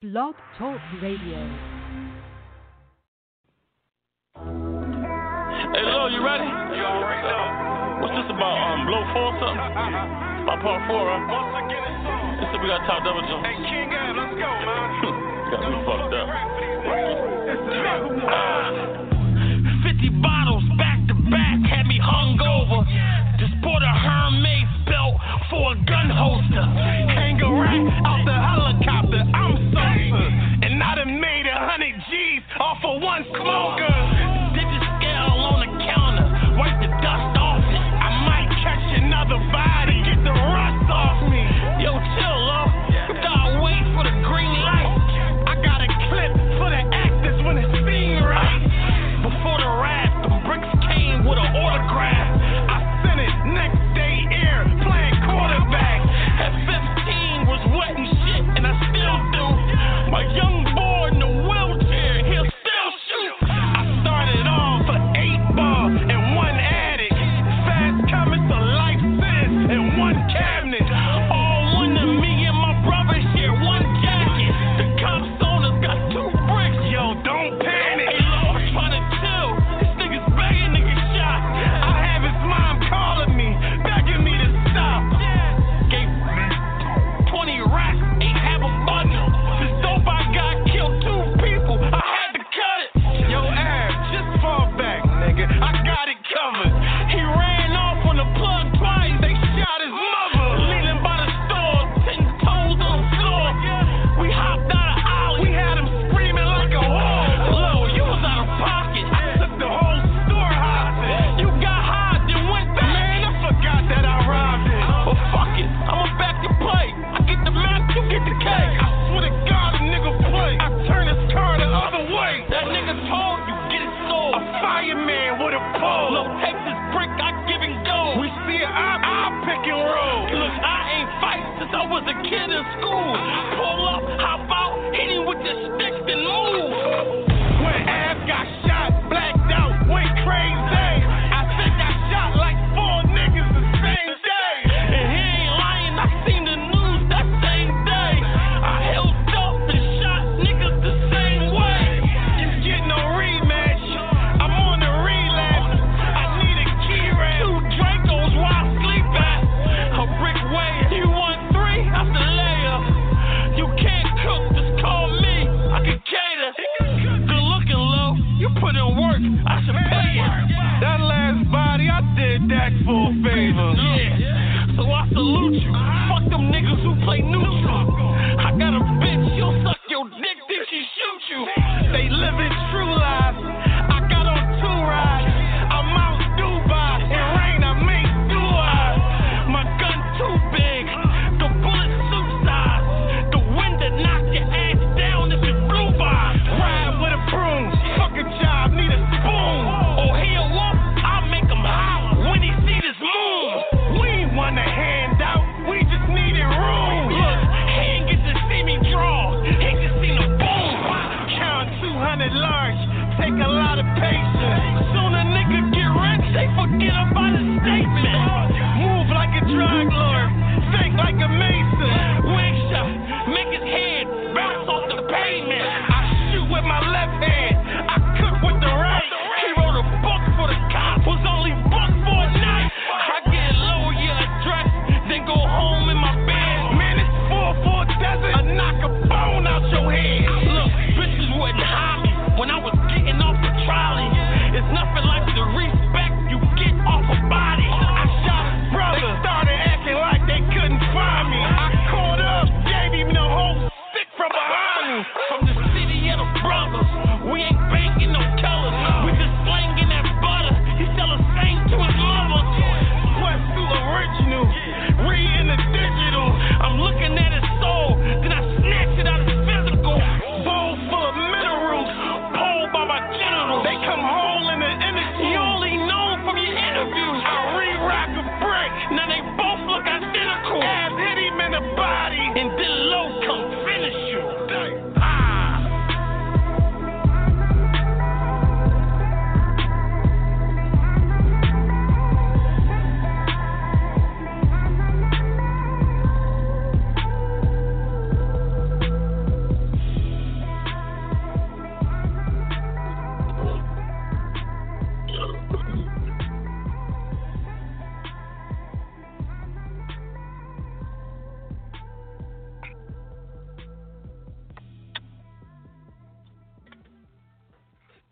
Blog Talk Radio. Hey, Lil, you ready? You already know. What's this about? Um, blow four or something? yeah. About part four, huh? Once again, it's This we got top double jump. Hey, King Ed, let's go, man. got me fucked up. Ah. 50 bottles, for a gun holster. Hang a rack out the helicopter, I'm sober. And I done made a hundred G's off of one smoker.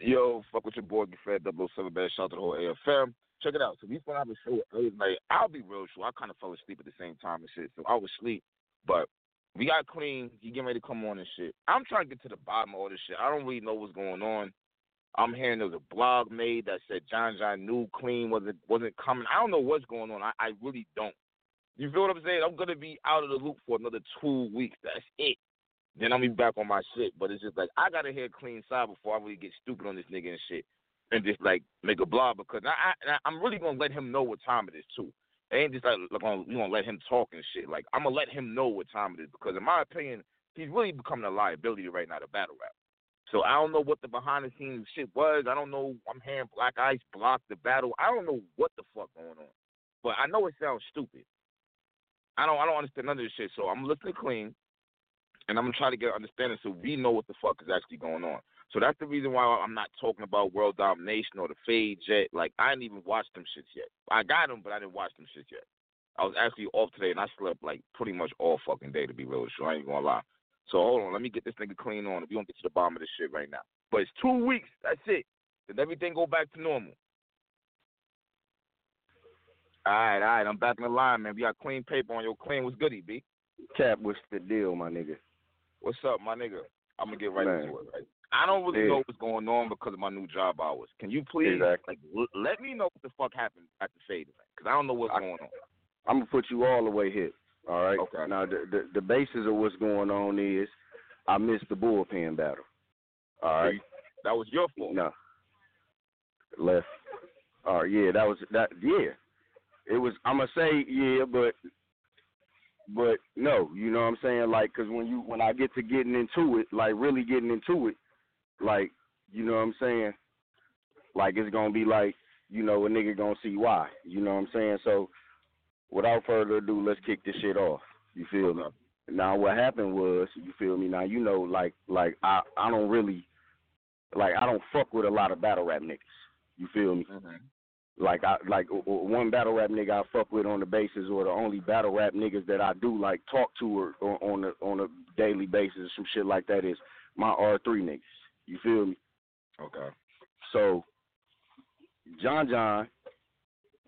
Yo, fuck with your boy, get fed 007 bad shout out to the whole AFM. Check it out. So we gonna have a show late night. I'll be real sure. I kinda fell asleep at the same time and shit. So I was asleep. But we got Qleen. He getting ready to come on and shit. I'm trying to get to the bottom of all this shit. I don't really know what's going on. I'm hearing there was a blog made that said John John knew Qleen wasn't wasn't coming. I don't know what's going on. I, I really don't. You feel what I'm saying? I'm gonna be out of the loop for another two weeks. That's it. Then I'll be back on my shit. But it's just like I gotta hear Qleen side before I really get stupid on this nigga and shit, and just like make a blog because I, I I'm really gonna let him know what time it is too. It ain't just like look on oh, we gonna let him talk and shit. Like I'm gonna let him know what time it is because in my opinion he's really becoming a liability right now to battle rap. So I don't know what the behind the scenes shit was. I don't know. I'm hearing Black Ice block the battle. I don't know what the fuck going on, but I know it sounds stupid. I don't. I don't understand none of this shit. So I'm listening Qleen, and I'm gonna try to get understanding so we know what the fuck is actually going on. So that's the reason why I'm not talking about world domination or the fade yet. Like I didn't even watch them shits yet. I got them, but I didn't watch them shits yet. I was actually off today, and I slept like pretty much all fucking day to be real sure. I ain't gonna lie. So hold on, let me get this nigga Qleen on. If you don't get to the bottom of this shit right now. But it's two weeks. That's it. Then everything go back to normal. All right, all right. I'm back in the line, man. We got Qleen Paper on your Qleen. What's goody, B? Cap, what's the deal, my nigga? What's up, my nigga? I'm gonna get right Man. into it. Right. I don't really Yeah. know what's going on because of my new job hours. Can you please Exactly. like l- let me know what the fuck happened at the fade event? Because I don't know what's I- going on. I'm gonna put you all the way hit. All right. Okay. Now the, the the basis of what's going on is I missed the bullpen battle. All right. That was your fault. No. Left. All right. Yeah, that was that. Yeah. It was. I'm gonna say yeah, but but no. You know what I'm saying? Like, cause when you when I get to getting into it, like really getting into it, like you know what I'm saying? Like it's gonna be like you know a nigga gonna see why. You know what I'm saying? So without further ado, let's kick this shit off. You feel me? Now what happened was, you feel me? Now you know, like like I I don't really like I don't fuck with a lot of battle rap niggas. You feel me? Mm-hmm. Like I like one battle rap nigga I fuck with on the basis, or the only battle rap niggas that I do like talk to or, or on a on a daily basis, or some shit like that is my R three niggas. You feel me? Okay. So John John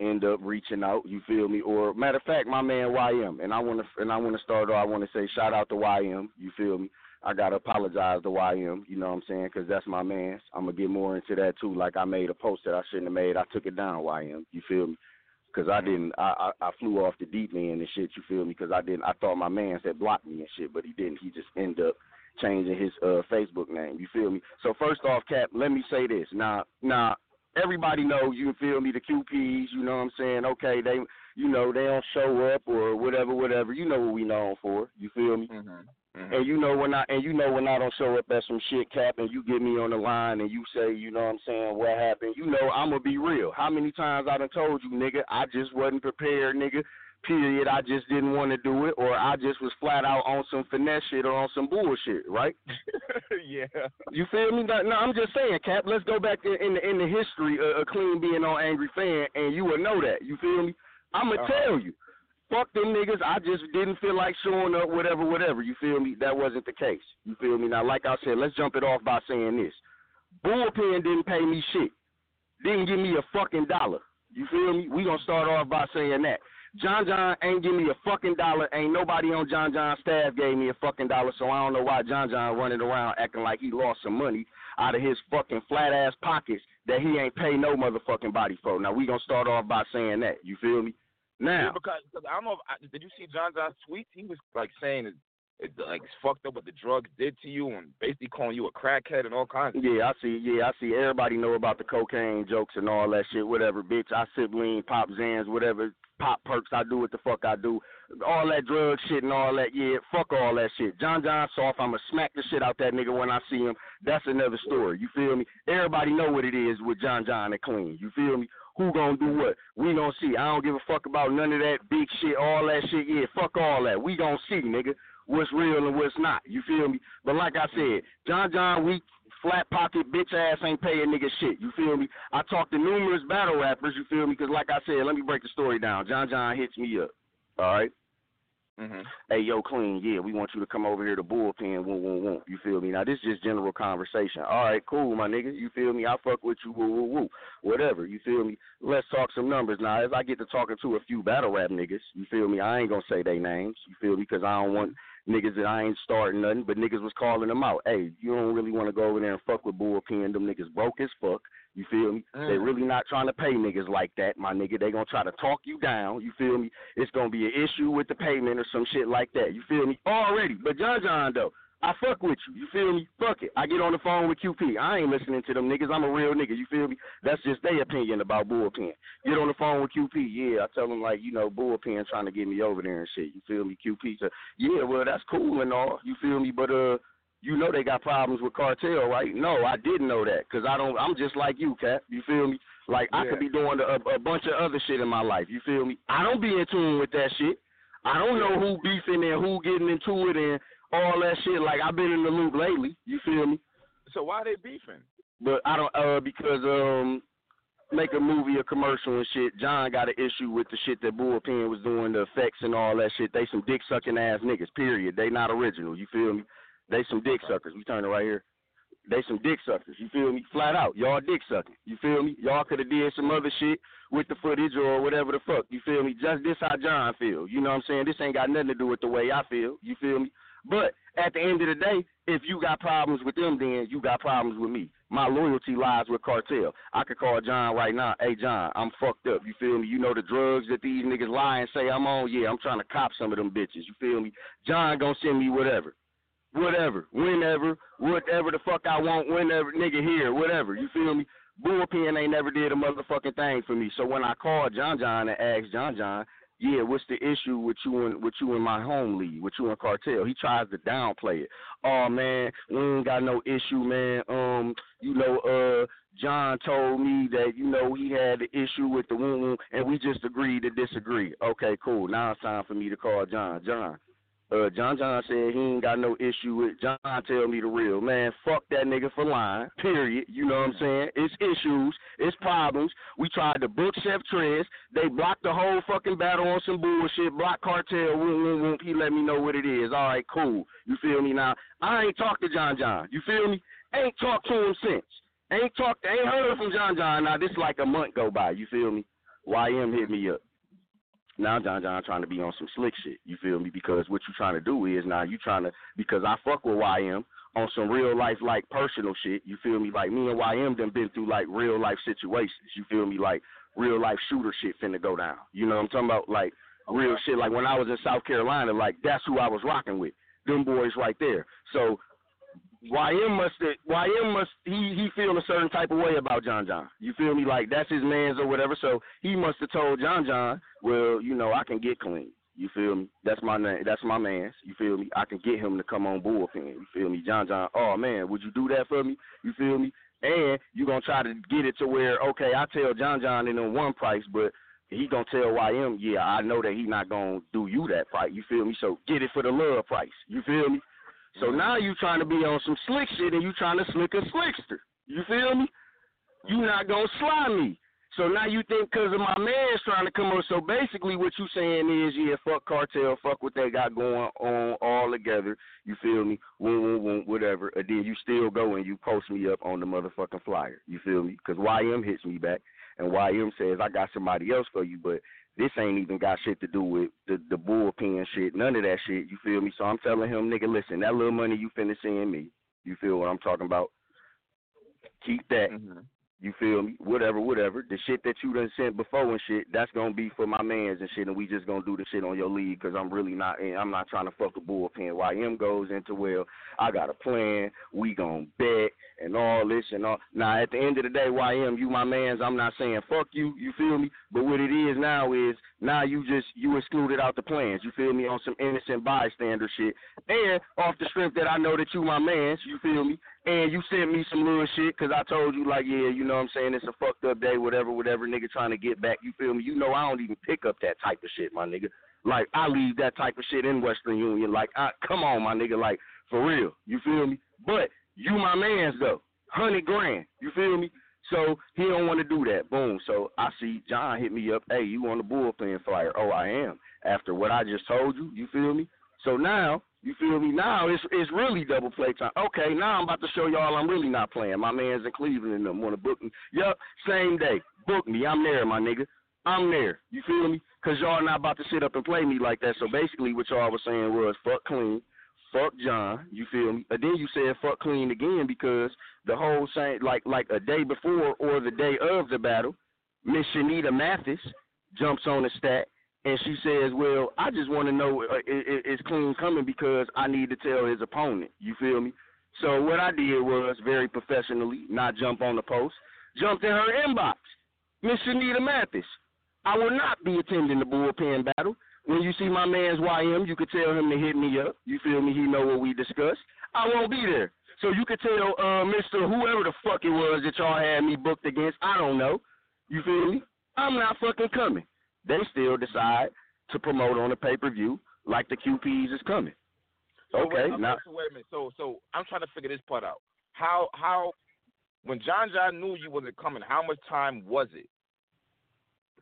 end up reaching out, you feel me? Or matter of fact, my man YM, and I want to and I want to start off. I want to say shout out to YM. You feel me? I gotta apologize to YM. You know what I'm saying? Because that's my man. I'm gonna get more into that too. Like I made a post that I shouldn't have made. I took it down. YM. You feel me? Because I didn't. I, I I flew off the deep end and shit. You feel me? Because I didn't. I thought my man said block me and shit, but he didn't. He just ended up changing his uh Facebook name. You feel me? So first off, Cap, let me say this. Now, now everybody knows you feel me. The QPs, you know what I'm saying? Okay, they, you know, they don't show up or whatever, whatever. You know what we known for. You feel me? Mm-hmm. And you know when I and you know when I don't show up at some shit cap and you get me on the line and you say, you know what I'm saying, what happened, you know I'm gonna be real. How many times I done told you, nigga, I just wasn't prepared, nigga. Period. I just didn't want to do it, or I just was flat out on some finesse shit or on some bullshit, right? yeah. You feel me? No, no, I'm just saying, Cap. Let's go back in, in the in the history of, of Qleen being on Angry Fan, and you will know that. You feel me? I'm gonna Uh-huh. tell you, fuck them niggas. I just didn't feel like showing up, whatever, whatever. You feel me? That wasn't the case. You feel me? Now, like I said, let's jump it off by saying this: Bullpen didn't pay me shit. Didn't give me a fucking dollar. You feel me? We gonna start off by saying that. John John ain't give me a fucking dollar. Ain't nobody on John John's staff gave me a fucking dollar. So I don't know why John John running around acting like he lost some money out of his fucking flat ass pockets that he ain't pay no motherfucking body for. Now we gonna start off by saying that. You feel me? Yeah, because, because I don't know. If I, did you see John John's tweets? He was like saying it, it like it's fucked up what the drugs did to you, and basically calling you a crackhead and all kinds. of yeah, I see. Yeah, I see. Everybody know about the cocaine jokes and all that shit. Whatever, bitch. I sip lean, pop Zans, whatever. Pop perks. I do what the fuck I do. All that drug shit and all that. Yeah, fuck all that shit. John John soft. I'ma smack the shit out that nigga when I see him. That's another story. You feel me? Everybody know what it is with John John and Qleen. You feel me? Who gonna do what? We gonna see. I don't give a fuck about none of that big shit, all that shit. Yeah, fuck all that. We gonna see, nigga, what's real and what's not. You feel me? But like I said, John John weak, flat pocket, bitch ass ain't paying nigga shit. You feel me? I talked to numerous battle rappers. You feel me? Because like I said, let me break the story down. John John hits me up. All right. Mm-hmm. Hey, yo, Qleen, yeah, we want you to come over here to bullpen, won't, won't, won't. You feel me? Now this is just general conversation. All right, cool, my nigga. You feel me? I fuck with you. Woo, woo, woo. Whatever. You feel me? Let's talk some numbers now. As I get to talking to a few battle rap niggas, you feel me? I ain't gonna say their names. You feel me? Because I don't want niggas that I ain't starting nothing, but niggas was calling them out. Hey, you don't really want to go over there and fuck with Bullpen. Them niggas broke as fuck. You feel me? Mm. They really not trying to pay niggas like that, my nigga. They gonna try to talk you down. You feel me? It's gonna be an issue with the payment or some shit like that. You feel me? Already. But John John though, I fuck with you. You feel me? Fuck it. I get on the phone with QP. I ain't listening to them niggas. I'm a real nigga. You feel me? That's just their opinion about bullpen. Get on the phone with QP. Yeah, I tell them like, you know, bullpen trying to get me over there and shit. You feel me? QP said, yeah, well, that's cool and all. You feel me? But uh, you know they got problems with cartel, right? No, I didn't know that because I don't. I'm just like you, Cap. You feel me? Like yeah. I could be doing a, a bunch of other shit in my life. You feel me? I don't be in tune with that shit. I don't know who beefing and who getting into it and all that shit. Like I've been in the loop lately. You feel me? So why they beefing? But I don't uh because um make a movie, a commercial and shit. John got an issue with the shit that Bullpen was doing, the effects and all that shit. They some dick sucking ass niggas. Period. They not original. You feel me? They some dick suckers. We turn it right here. They some dick suckers. You feel me? Flat out. Y'all dick sucking. You feel me? Y'all could have did some other shit with the footage or whatever the fuck. You feel me? Just this how John feel. You know what I'm saying? This ain't got nothing to do with the way I feel. You feel me? But at the end of the day, if you got problems with them, then you got problems with me. My loyalty lies with cartel. I could call John right now. Hey, John, I'm fucked up. You feel me? You know the drugs that these niggas lie and say I'm on? Yeah, I'm trying to cop some of them bitches. You feel me? John gonna send me whatever. Whatever. Whenever. Whatever the fuck I want. Whenever. Nigga here. Whatever. You feel me? Bullpen ain't never did a motherfucking thing for me. So when I called John John and asked John John, yeah, what's the issue with you and with you and my home lead, with you and Cartel? He tries to downplay it. Oh man, we ain't got no issue, man. Um, you know, uh, John told me that you know he had the issue with the wound, and we just agreed to disagree. Okay, cool. Now it's time for me to call John. John, uh, John John said he ain't got no issue with John. Tell me the real man. Fuck that nigga for lying. Period. You know what I'm saying? It's issues. It's problems. We tried to book Chef Trez. They blocked the whole fucking battle on some bullshit. Block cartel. Whoop, whoop. He let me know what it is. All right, cool. You feel me now? I ain't talked to John John. You feel me? Ain't talked to him since. Ain't talked. Ain't heard from John John. Now this like a month go by. You feel me? YM hit me up. Now John John trying to be on some slick shit. You feel me? Because what you trying to do is now you trying to because I fuck with YM on some real life like personal shit. You feel me? Like me and YM done been through like real life situations. You feel me? Like real life shooter shit finna go down. You know what I'm talking about? Like real shit. Like when I was in South Carolina, like that's who I was rocking with. Them boys right there. So YM must YM must he he feel a certain type of way about John John. You feel me? Like that's his man's or whatever. So he must have told John John, well, you know, I can get Qleen. You feel me? That's my name. That's my man's. You feel me? I can get him to come on bullpen. You feel me? John John. Oh man, would you do that for me? You feel me? And you gonna try to get it to where okay, I tell John John in on one price, but he gonna tell YM, yeah, I know that he not gonna do you that price. You feel me? So get it for the love price. You feel me? So mm-hmm. now you trying to be on some slick shit and you trying to slick a slickster. You feel me? You not gonna slide me. So now you think because of my man's trying to come up. So basically, what you saying is, yeah, fuck cartel, fuck what they got going on all together. You feel me? Woo, woo, woo, whatever. And then you still go and you post me up on the motherfucking flyer. You feel me? Because YM hits me back, and YM says I got somebody else for you, but this ain't even got shit to do with the the bullpen shit, none of that shit. You feel me? So I'm telling him, nigga, listen, that little money you finna send me. You feel what I'm talking about? Keep that. Mm-hmm. You feel me? Whatever, whatever. The shit that you done sent before and shit, that's gonna be for my mans and shit, and we just gonna do the shit on your league because I'm really not. in. I'm not trying to fuck a bullpen. YM goes into well, I got a plan. We gonna bet and all this and all. Now at the end of the day, YM, you my mans. I'm not saying fuck you. You feel me? But what it is now is now you just you excluded out the plans. You feel me on some innocent bystander shit, and off the strength that I know that you my mans. You feel me? And you sent me some little shit because I told you like yeah, you know what I'm saying it's a fucked up day, whatever, whatever. Nigga trying to get back. You feel me? You know I don't even pick up that type of shit, my nigga. Like I leave that type of shit in Western Union. Like I come on, my nigga. Like for real. You feel me? But you my man's though. Hundred grand. You feel me? So he don't want to do that. Boom. So I see John hit me up. Hey, you on the bullpen flyer? Oh, I am. After what I just told you, you feel me? So now You feel me? Now it's it's really double play time. Okay, now I'm about to show y'all I'm really not playing. My man's in Cleveland and them want to book me. Yup, same day. Book me. I'm there, my nigga. I'm there. You feel me? Cause y'all not about to sit up and play me like that. So basically, what y'all was saying was fuck Qleen, fuck John. You feel me? And then you said fuck Qleen again because the whole same like like a day before or the day of the battle, Miss Shanita Mathis jumps on the stat and she says, "Well, I just want to know uh, is Qleen coming because I need to tell his opponent." You feel me? So what I did was very professionally, not jump on the post, jumped in her inbox. Miss Shanita Mathis, I will not be attending the bullpen battle. When you see my man's YM, you could tell him to hit me up. You feel me? He know what we discussed. I won't be there. So you could tell uh, Mr. Whoever the fuck it was that y'all had me booked against. I don't know. You feel me? I'm not fucking coming they still decide to promote on a pay per view like the QPs is coming. So okay, wait, now so wait a minute. So so I'm trying to figure this part out. How how when John John knew you wasn't coming, how much time was it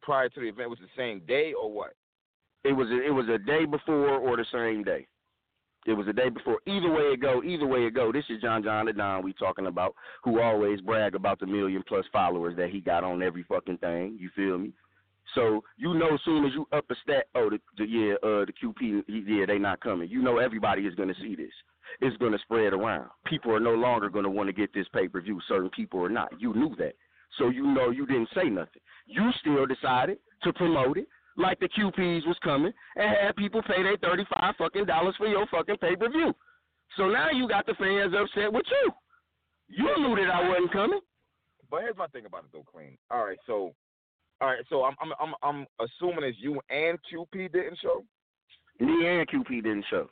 prior to the event? Was it the same day or what? it was a, it was a day before or the same day. It was a day before. Either way it go, either way it go. This is John John the Don we talking about, who always brag about the million plus followers that he got on every fucking thing. You feel me? So you know, as soon as you up a stat, oh, the, the yeah, uh, the QP, yeah, they not coming. You know, everybody is going to see this. It's going to spread around. People are no longer going to want to get this pay per view. Certain people are not. You knew that, so you know you didn't say nothing. You still decided to promote it like the QPs was coming and had people pay their thirty five fucking dollars for your fucking pay per view. So now you got the fans upset with you. You knew that I wasn't coming. But here's my thing about it though, Qleen. All right, so all right, so I'm I'm I'm I'm assuming it's you and QP didn't show. Me and QP didn't show.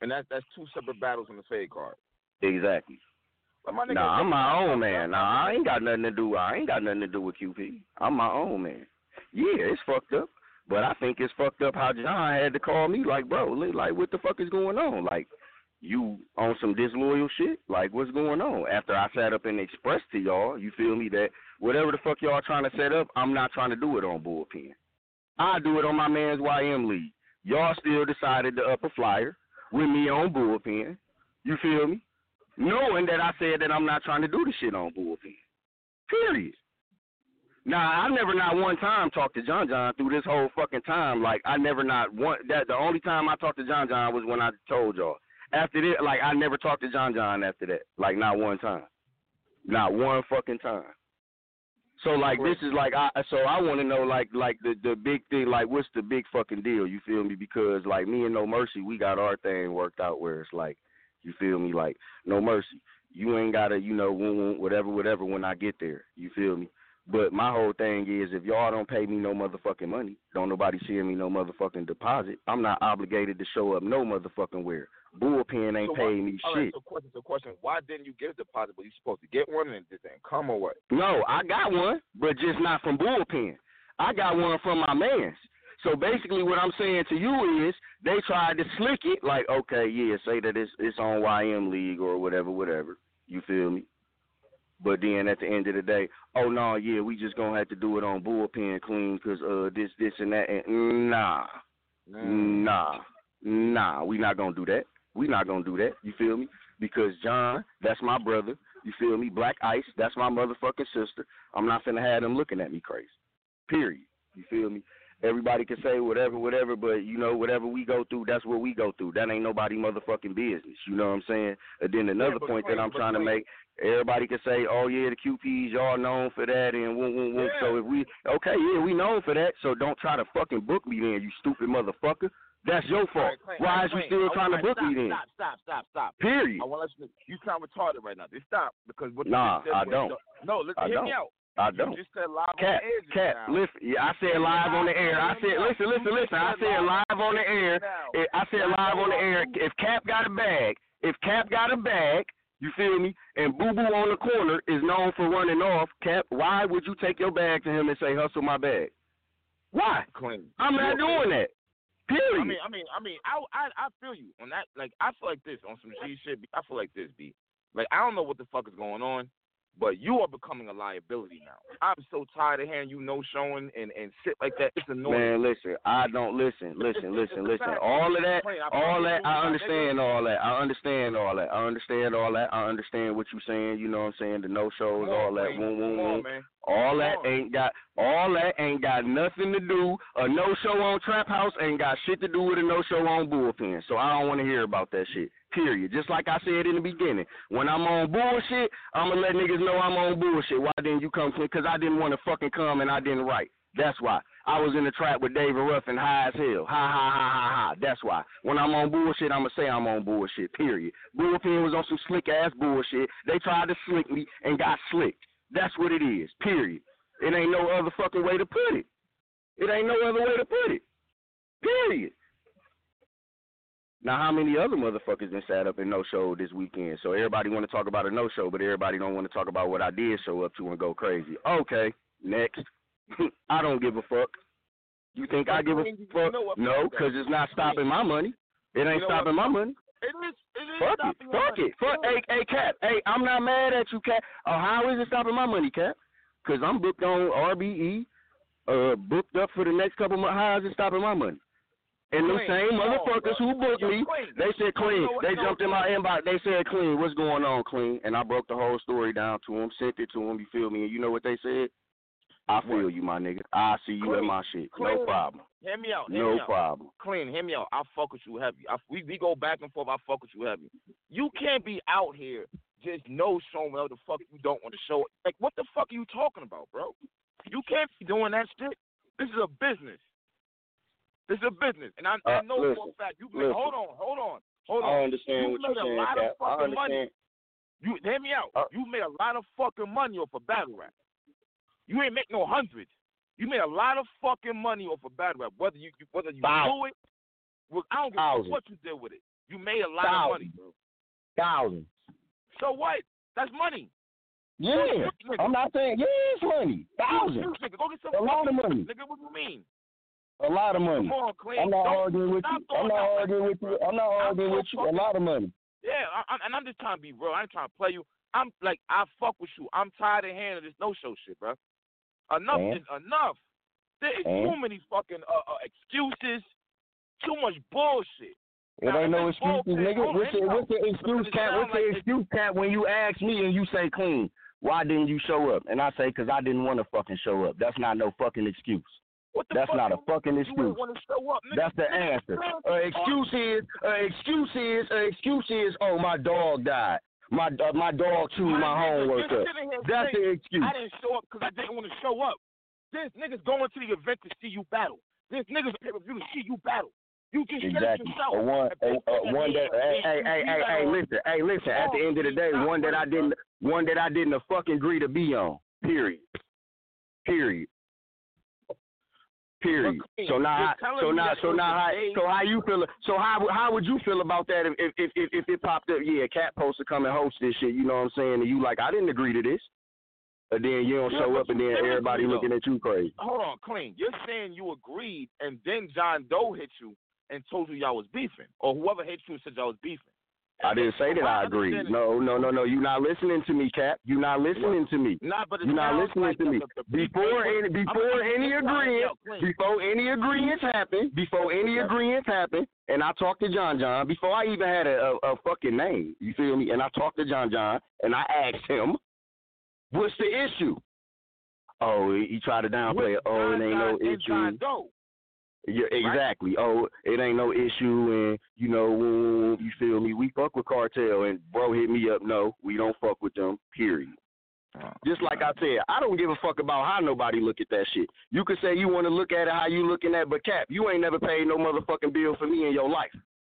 And that's that's two separate battles on the fade card. Exactly. Nigga, Nah, I'm my own man. Nah, I ain't got nothing to do. I ain't got nothing to do with QP. I'm my own man. Yeah, it's fucked up, but I think it's fucked up how John had to call me like, bro, like what the fuck is going on? Like, you on some disloyal shit? Like, what's going on? After I sat up and expressed to y'all, you feel me that whatever the fuck y'all trying to set up, I'm not trying to do it on bullpen. I do it on my man's YM league. Y'all still decided to up a flyer with me on bullpen. You feel me? Knowing that I said that I'm not trying to do the shit on bullpen. Period. Now I never not one time talked to John John through this whole fucking time. Like I never not one that the only time I talked to John John was when I told y'all. After that, like I never talked to John John after that. Like not one time. Not one fucking time. So like this is like I so I want to know like like the the big thing like what's the big fucking deal? You feel me? Because like me and No Mercy, we got our thing worked out where it's like you feel me? Like No Mercy, you ain't gotta you know whatever whatever when I get there. You feel me? But my whole thing is if y'all don't pay me no motherfucking money, don't nobody send me no motherfucking deposit, I'm not obligated to show up no motherfucking where. Bullpen ain't So paying me shit. right, so question, so question. Why didn't you get a deposit? But you supposed to get one and it didn't come or what? No, I got one, but just not from bullpen. I got one from my man's. So basically, what I'm saying to you is they tried to slick it, like, okay, yeah, say that it's it's on YM League or whatever, whatever. You feel me? But then at the end of the day, oh no, yeah, we just gonna have to do it on bullpen Qleen because uh this, this, and that. And nah, Mm. nah, nah, we not gonna do that. We not gonna do that. You feel me? Because John, that's my brother. You feel me? Black Ice, that's my motherfucking sister. I'm not finna have them looking at me crazy. Period. You feel me? Everybody can say whatever, whatever, but you know, whatever we go through, that's what we go through. That ain't nobody motherfucking business. You know what I'm saying? And then another but point that I'm trying to make, everybody can say, Oh yeah, the QPs, y'all known for that and whoop, whoop, whoop. So if we okay, yeah, we known for that, so don't try to fucking book me then, you stupid motherfucker. That's your fault. right, Clayton, Why is you still trying to All book right, me then? Stop, stop, stop, stop. Period. I want to listen. You sound retarded right now. Just stop because what Nah, you just said I was- don't. No, listen, I hear don't. me out. I You don't. just said live Cap, on the air Cap, now. listen. Yeah, I said live on the air. I said, listen, listen, listen. I said live on the air. I said live on the air. If Cap got a bag, if Cap got a bag, you feel me? And Boo Boo on the corner is known for running off. Cap, why would you take your bag to him and say, "Hustle my bag"? Why? Qleen. I'm not doing that. Period. I mean, I mean, I mean, I, I, I feel you on that. Like, I feel like this on some G shit. I feel like this, B. Like, I don't know what the fuck is going on, but you are becoming a liability now. I'm so tired of hearing you no showing and and shit like that. It's annoying. Man, listen, I don't listen, listen, listen, listen. All of that, all that, I understand all that. I understand all that. I understand all that. I understand what you're saying. You know what I'm saying? The no shows, all that. Boom, boom, boom. All that ain't got all that ain't got nothing to do. A no show on Trap House ain't got shit to do with a no show on Bullpen. So I don't want to hear about that shit. Period. Just like I said in the beginning, when I'm on bullshit, I'ma let niggas know I'm on bullshit. Why didn't you come? Because I didn't want to fucking come and I didn't write. That's why. I was in the trap with David Ruffin high as hell. Ha ha ha ha ha. That's why. When I'm on bullshit, I'ma say I'm on bullshit. Period. Bullpen was on some slick ass bullshit. They tried to slick me and got slicked. That's what it is. Period. It ain't no other fucking way to put it. It ain't no other way to put it. Period. Now, how many other motherfuckers been sat up in no show this weekend? So everybody want to talk about a no show, but everybody don't want to talk about what I did show up to and go crazy. Okay, next. I don't give a fuck. You think I give a fuck? No, because it's not stopping my money. It ain't stopping my money. It is. It is Fuck it. Fuck it. Fuck. Hey, hey, Cap. Hey, I'm not mad at you, Cap. Oh, how is it stopping my money, Cap? Because I'm booked on RBE, uh, booked up for the next couple months. How is it stopping my money? And the same motherfuckers who booked me, they said Qleen. They jumped in my inbox. They said Qleen. What's going on, Qleen? And I broke the whole story down to them, sent it to them. You feel me? And you know what they said? I feel you, my nigga. I see you in my shit. No problem. Hear me out. Hear No me out. problem. Qleen, hear me out. I fuck with you heavy. I, we we go back and forth. I fuck with you heavy. You can't be out here just no showing what the fuck you don't want to show. Like what the fuck are you talking about, bro? You can't be doing that shit. This is a business. This is a business, and I, I Uh, know for a fact you listen. Hold on, hold on, hold on. I understand you what made you're a saying, lot Cap. of I fucking money. understand. You hear me out. Uh, you made a lot of fucking money off of battle rap. You ain't make no hundreds. You made a lot of fucking money off of battle rap. Whether you whether you Thousands. do it, well, I don't give a Thousands. what you did with it. You made a lot of money, bro. Thousands. So what? That's money. Yeah. I'm not saying, yeah, it's money. Thousands. Nigga, go get some A lot of money. Nigga, what you mean? A lot of money. Come on. I'm not arguing with you. I'm not arguing with you. I'm not arguing with you. A lot of money. Yeah, I, I, and I'm just trying to be real. I ain't trying to play you. I'm like, I fuck with you. I'm tired of hearing this no show shit, bro. Enough And? is enough. There is And? too many fucking uh, uh, excuses. Too much bullshit. It Now, ain't no excuses, bullpen, nigga. hold What's the, what's the excuse, cat? What's the like excuse, cat, when you ask me and you say Qleen? Why didn't you show up? And I say, because I didn't want to fucking show up. That's not no fucking excuse. That's not a fucking excuse. ain't want to show up. That's the answer. Uh, excuse is, uh, excuse is, uh, excuse is, oh, my dog died. My uh, my dog chewed my homework up. That's the excuse. I didn't show up because I didn't want to show up. This niggas going to the event to see you battle. This niggas pay per view to see you battle. You just Exactly. yourself. A one, a, a one that, hey, hey, hey, hey, hey, listen, hey, listen. At the end of the day, one that I didn't, one that I didn't fucking agree to be on. Period. Period. Period. So now, so now, so now, how, so how you feel? So how how would you feel about that if if if, if it popped up? Yeah, Cat supposed to come and host this shit. You know what I'm saying? And you like, I didn't agree to this. And then you don't Yeah, show up, and then everybody looking at you crazy. Hold on, Qleen. You're saying you agreed, and then John Doe hit you and told you y'all was beefing, or whoever hit you and said y'all was beefing. I didn't say that I agreed. No, no, no, no. You're not listening to me, Cap. You're not listening to me. Nah, but You're not listening like to me. the- the beef Before any before any agreement, before any agreements happen, before any agreements happen, and I talked to John John before I even had a, a, a fucking name. You feel me? And I talked to John John and I asked him, "What's the issue?" Oh, he, tried to downplay it. Oh, it ain't no John and John issue. Yeah, exactly. Oh, it ain't no issue, and you know, you feel me? We fuck with cartel, and bro hit me up. No, we don't fuck with them. Period. Oh, Just like I said, I don't give a fuck about how nobody look at that shit. You could say you want to look at it how you looking at, but Cap, you ain't never paid no motherfucking bill for me in your life.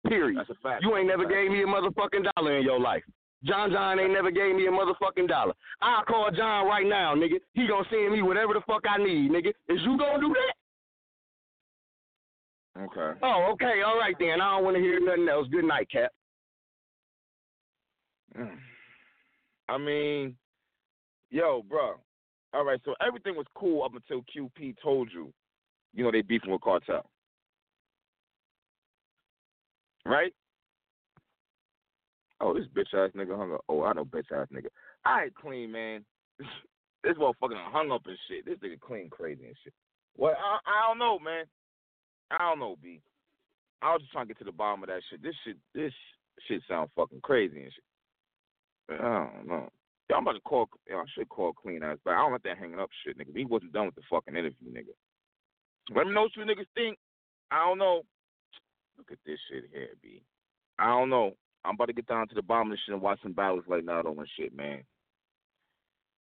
Period. That's a fact. You ain't never gave me a motherfucking dollar in your life. John John ain't never gave me a motherfucking dollar. I'll call John right now, nigga. He gonna send me whatever the fuck I need, nigga. Is you gonna do that? Okay. Oh, okay, all right then. I don't want to hear nothing else. Good night, Cap. I mean, yo, bro. All right, so everything was cool up until QP told you, you know, they beefing with cartel. Right? Oh, this bitch ass nigga hung up. Oh, I know bitch ass nigga. I All right, Qleen man. this motherfucker hung up and shit. This nigga Qleen crazy and shit. Well, I, I don't know, man. I don't know, B. I was just trying to get to the bottom of that shit. This shit, this shit sounds fucking crazy and shit. I don't know. I'm about to call. I should call Qleen ass, but I don't want that hanging up shit, nigga. He wasn't done with the fucking interview, nigga. Let me know what you niggas think. I don't know. Look at this shit here, B. I don't know. I'm about to get down to the bottom of this shit and watch some battles like now on shit, man.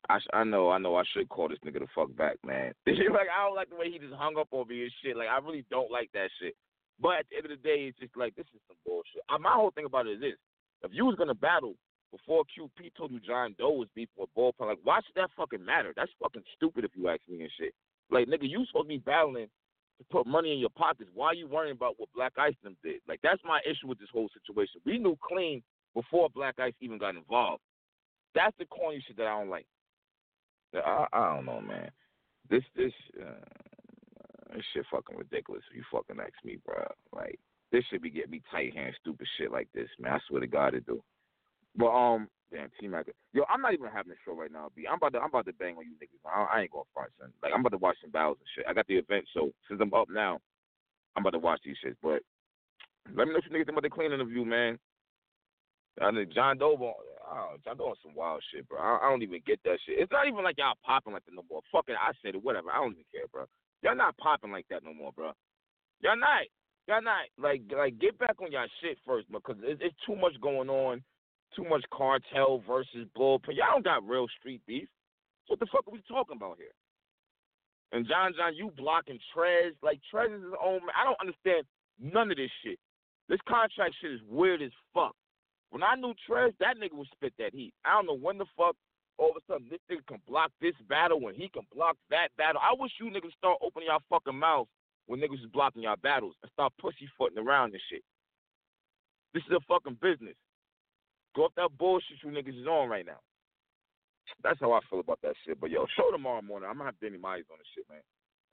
I I know, I know. I should call this nigga the fuck back, man. like I don't like the way he just hung up on me and shit. Like I really don't like that shit. But at the end of the day, it's just like this is some bullshit. I, my whole thing about it is this: if you was gonna battle before QP told you John Doe was beefing with Bullpen, like why should that fucking matter? That's fucking stupid if you ask me and shit. Like nigga, you supposed to be battling to put money in your pockets. Why are you worrying about what Black Ice them did? Like that's my issue with this whole situation. We knew Qleen before Black Ice even got involved. That's the corny shit that I don't like. I, I don't know, man. This this uh, this shit fucking ridiculous. If you fucking ask me, bro. Like this should be getting me tight hand stupid shit like this, man. I swear to God it do. But um, damn T Mac, yo, I'm not even having a show right now. B, I'm about to I'm about to bang on you niggas. I, I ain't gonna son. Like I'm about to watch some battles and shit. I got the event, so since I'm up now, I'm about to watch these shits. But let me know if you niggas think about the Qleen interview, man. I think John Doe, oh, y'all doing some wild shit, bro. I, I, don't even get that shit. It's not even like y'all popping like that no more. Fucking, I said it, whatever. I don't even care, bro. Y'all not popping like that no more, bro. Y'all not. Y'all not. Like, like get back on y'all shit first, because it's, it's too much going on. Too much cartel versus bullpen. Y'all don't got real street beef. So what the fuck are we talking about here? And John John, you blocking Trez. Like Trez is his own man. I don't understand none of this shit. This contract shit is weird as fuck. When I knew Trez, that nigga would spit that heat. I don't know when the fuck all of a sudden this nigga can block this battle when he can block that battle. I wish you niggas start opening y'all fucking mouths when niggas is blocking y'all battles and start pussyfooting around and shit. This is a fucking business. Go off that bullshit you niggas is on right now. That's how I feel about that shit. But yo, show tomorrow morning. I'm gonna have Benny Myers on the shit, man.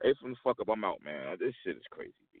Hey, from the fuck up, I'm out, man. This shit is crazy, B.